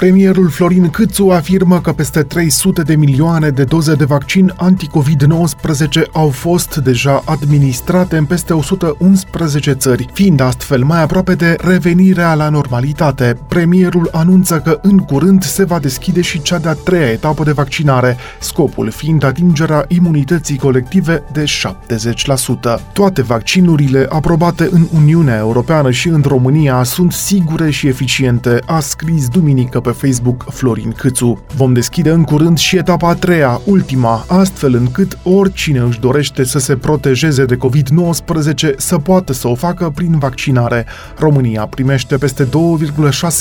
Premierul Florin Câțu afirmă că peste 300 de milioane de doze de vaccin anti-COVID-19 au fost deja administrate în peste 111 țări, fiind astfel mai aproape de revenirea la normalitate. Premierul anunță că în curând se va deschide și cea de-a treia etapă de vaccinare, scopul fiind atingerea imunității colective de 70%. Toate vaccinurile aprobate în Uniunea Europeană și în România sunt sigure și eficiente, a scris duminică pe pe Facebook Florin Câțu. Vom deschide în curând și etapa a treia, ultima, astfel încât oricine își dorește să se protejeze de COVID-19 să poată să o facă prin vaccinare. România primește peste 2,6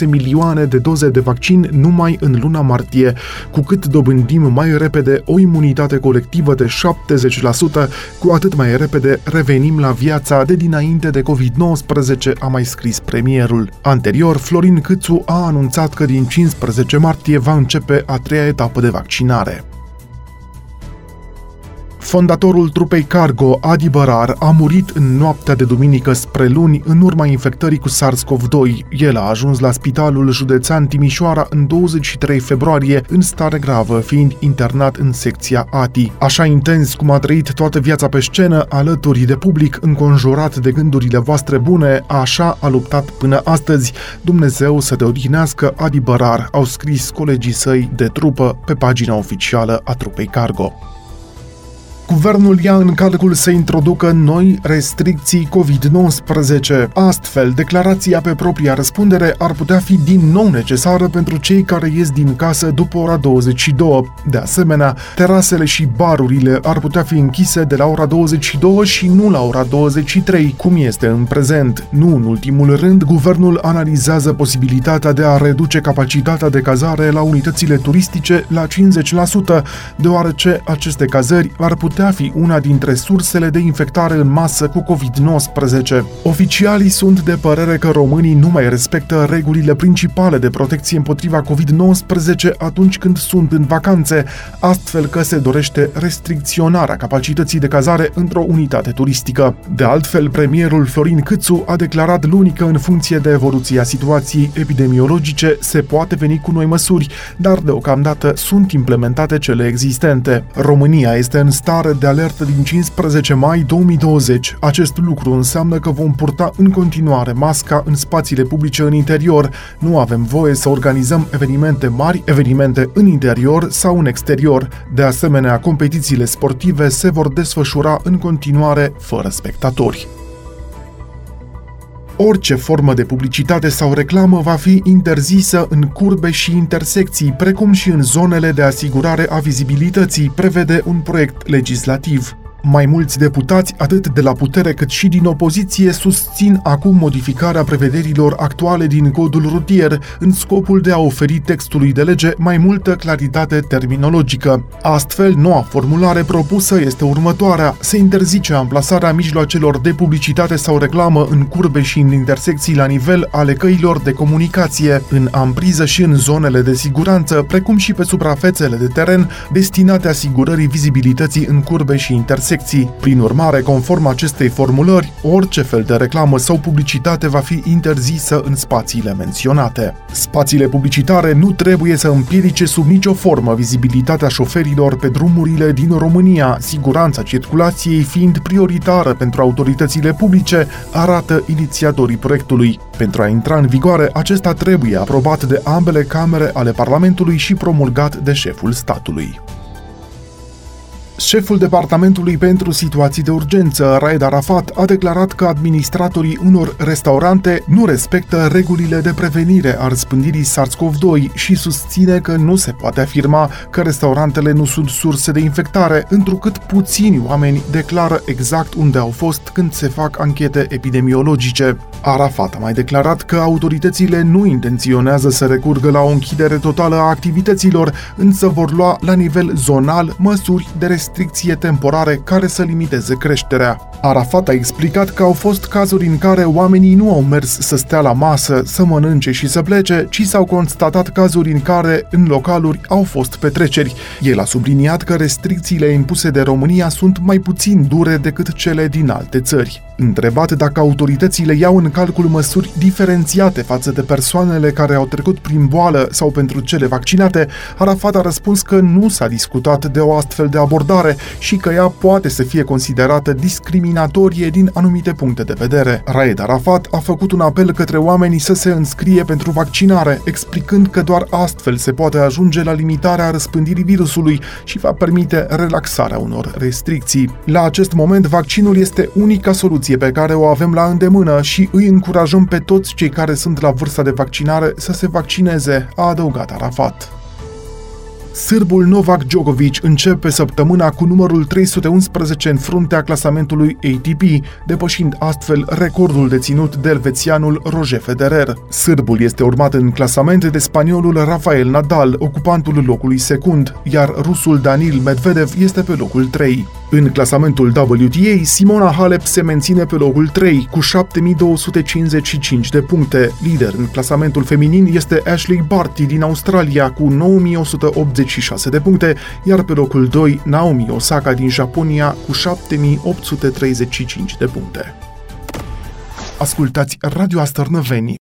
milioane de doze de vaccin numai în luna martie, cu cât dobândim mai repede o imunitate colectivă de 70%, cu atât mai repede revenim la viața de dinainte de COVID-19, a mai scris premierul. Anterior, Florin Câțu a anunțat că din 15 martie va începe a treia etapă de vaccinare. Fondatorul trupei Cargo, Adi Bărar, a murit în noaptea de duminică spre luni în urma infectării cu SARS-CoV-2. El a ajuns la spitalul județean Timișoara în 23 februarie în stare gravă, fiind internat în secția ATI. Așa intens cum a trăit toată viața pe scenă, alături de public, înconjurat de gândurile voastre bune, așa a luptat până astăzi. Dumnezeu să te odihnească, Adi Bărar, au scris colegii săi de trupă pe pagina oficială a trupei Cargo. Guvernul ia în calcul să introducă noi restricții COVID-19. Astfel, declarația pe propria răspundere ar putea fi din nou necesară pentru cei care ies din casă după ora 22. De asemenea, terasele și barurile ar putea fi închise de la ora 22 și nu la ora 23, cum este în prezent. Nu în ultimul rând, guvernul analizează posibilitatea de a reduce capacitatea de cazare la unitățile turistice la 50%, deoarece aceste cazări ar putea putea fi una dintre sursele de infectare în masă cu COVID-19. Oficialii sunt de părere că românii nu mai respectă regulile principale de protecție împotriva COVID-19 atunci când sunt în vacanțe, astfel că se dorește restricționarea capacității de cazare într-o unitate turistică. De altfel, premierul Florin Câțu a declarat luni că în funcție de evoluția situației epidemiologice se poate veni cu noi măsuri, dar deocamdată sunt implementate cele existente. România este în stare stare de alertă din 15 mai 2020. Acest lucru înseamnă că vom purta în continuare masca în spațiile publice în interior. Nu avem voie să organizăm evenimente mari, evenimente în interior sau în exterior. De asemenea, competițiile sportive se vor desfășura în continuare fără spectatori orice formă de publicitate sau reclamă va fi interzisă în curbe și intersecții, precum și în zonele de asigurare a vizibilității, prevede un proiect legislativ. Mai mulți deputați, atât de la putere cât și din opoziție, susțin acum modificarea prevederilor actuale din codul rutier în scopul de a oferi textului de lege mai multă claritate terminologică. Astfel, noua formulare propusă este următoarea. Se interzice amplasarea mijloacelor de publicitate sau reclamă în curbe și în intersecții la nivel ale căilor de comunicație, în ampriză și în zonele de siguranță, precum și pe suprafețele de teren destinate asigurării vizibilității în curbe și intersecții secții. Prin urmare, conform acestei formulări, orice fel de reclamă sau publicitate va fi interzisă în spațiile menționate. Spațiile publicitare nu trebuie să împiedice sub nicio formă vizibilitatea șoferilor pe drumurile din România, siguranța circulației fiind prioritară pentru autoritățile publice, arată inițiatorii proiectului. Pentru a intra în vigoare, acesta trebuie aprobat de ambele camere ale Parlamentului și promulgat de șeful statului. Șeful Departamentului pentru Situații de Urgență, Raed Arafat, a declarat că administratorii unor restaurante nu respectă regulile de prevenire a răspândirii SARS-CoV-2 și susține că nu se poate afirma că restaurantele nu sunt surse de infectare, întrucât puțini oameni declară exact unde au fost când se fac anchete epidemiologice. Arafat a mai declarat că autoritățile nu intenționează să recurgă la o închidere totală a activităților, însă vor lua la nivel zonal măsuri de restricție restricție temporare care să limiteze creșterea. Arafat a explicat că au fost cazuri în care oamenii nu au mers să stea la masă, să mănânce și să plece, ci s-au constatat cazuri în care, în localuri, au fost petreceri. El a subliniat că restricțiile impuse de România sunt mai puțin dure decât cele din alte țări. Întrebat dacă autoritățile iau în calcul măsuri diferențiate față de persoanele care au trecut prin boală sau pentru cele vaccinate, Arafat a răspuns că nu s-a discutat de o astfel de abordare și că ea poate să fie considerată discriminatorie din anumite puncte de vedere. Raed Arafat a făcut un apel către oamenii să se înscrie pentru vaccinare, explicând că doar astfel se poate ajunge la limitarea răspândirii virusului și va permite relaxarea unor restricții. La acest moment, vaccinul este unica soluție pe care o avem la îndemână și îi încurajăm pe toți cei care sunt la vârsta de vaccinare să se vaccineze, a adăugat Arafat. Sârbul Novak Djokovic începe săptămâna cu numărul 311 în fruntea clasamentului ATP, depășind astfel recordul deținut de elvețianul Roger Federer. Sârbul este urmat în clasament de spaniolul Rafael Nadal, ocupantul locului secund, iar rusul Danil Medvedev este pe locul 3. În clasamentul WTA, Simona Halep se menține pe locul 3 cu 7255 de puncte. Lider în clasamentul feminin este Ashley Barty din Australia cu 9186 de puncte, iar pe locul 2 Naomi Osaka din Japonia cu 7835 de puncte. Ascultați Radio Astărnăveni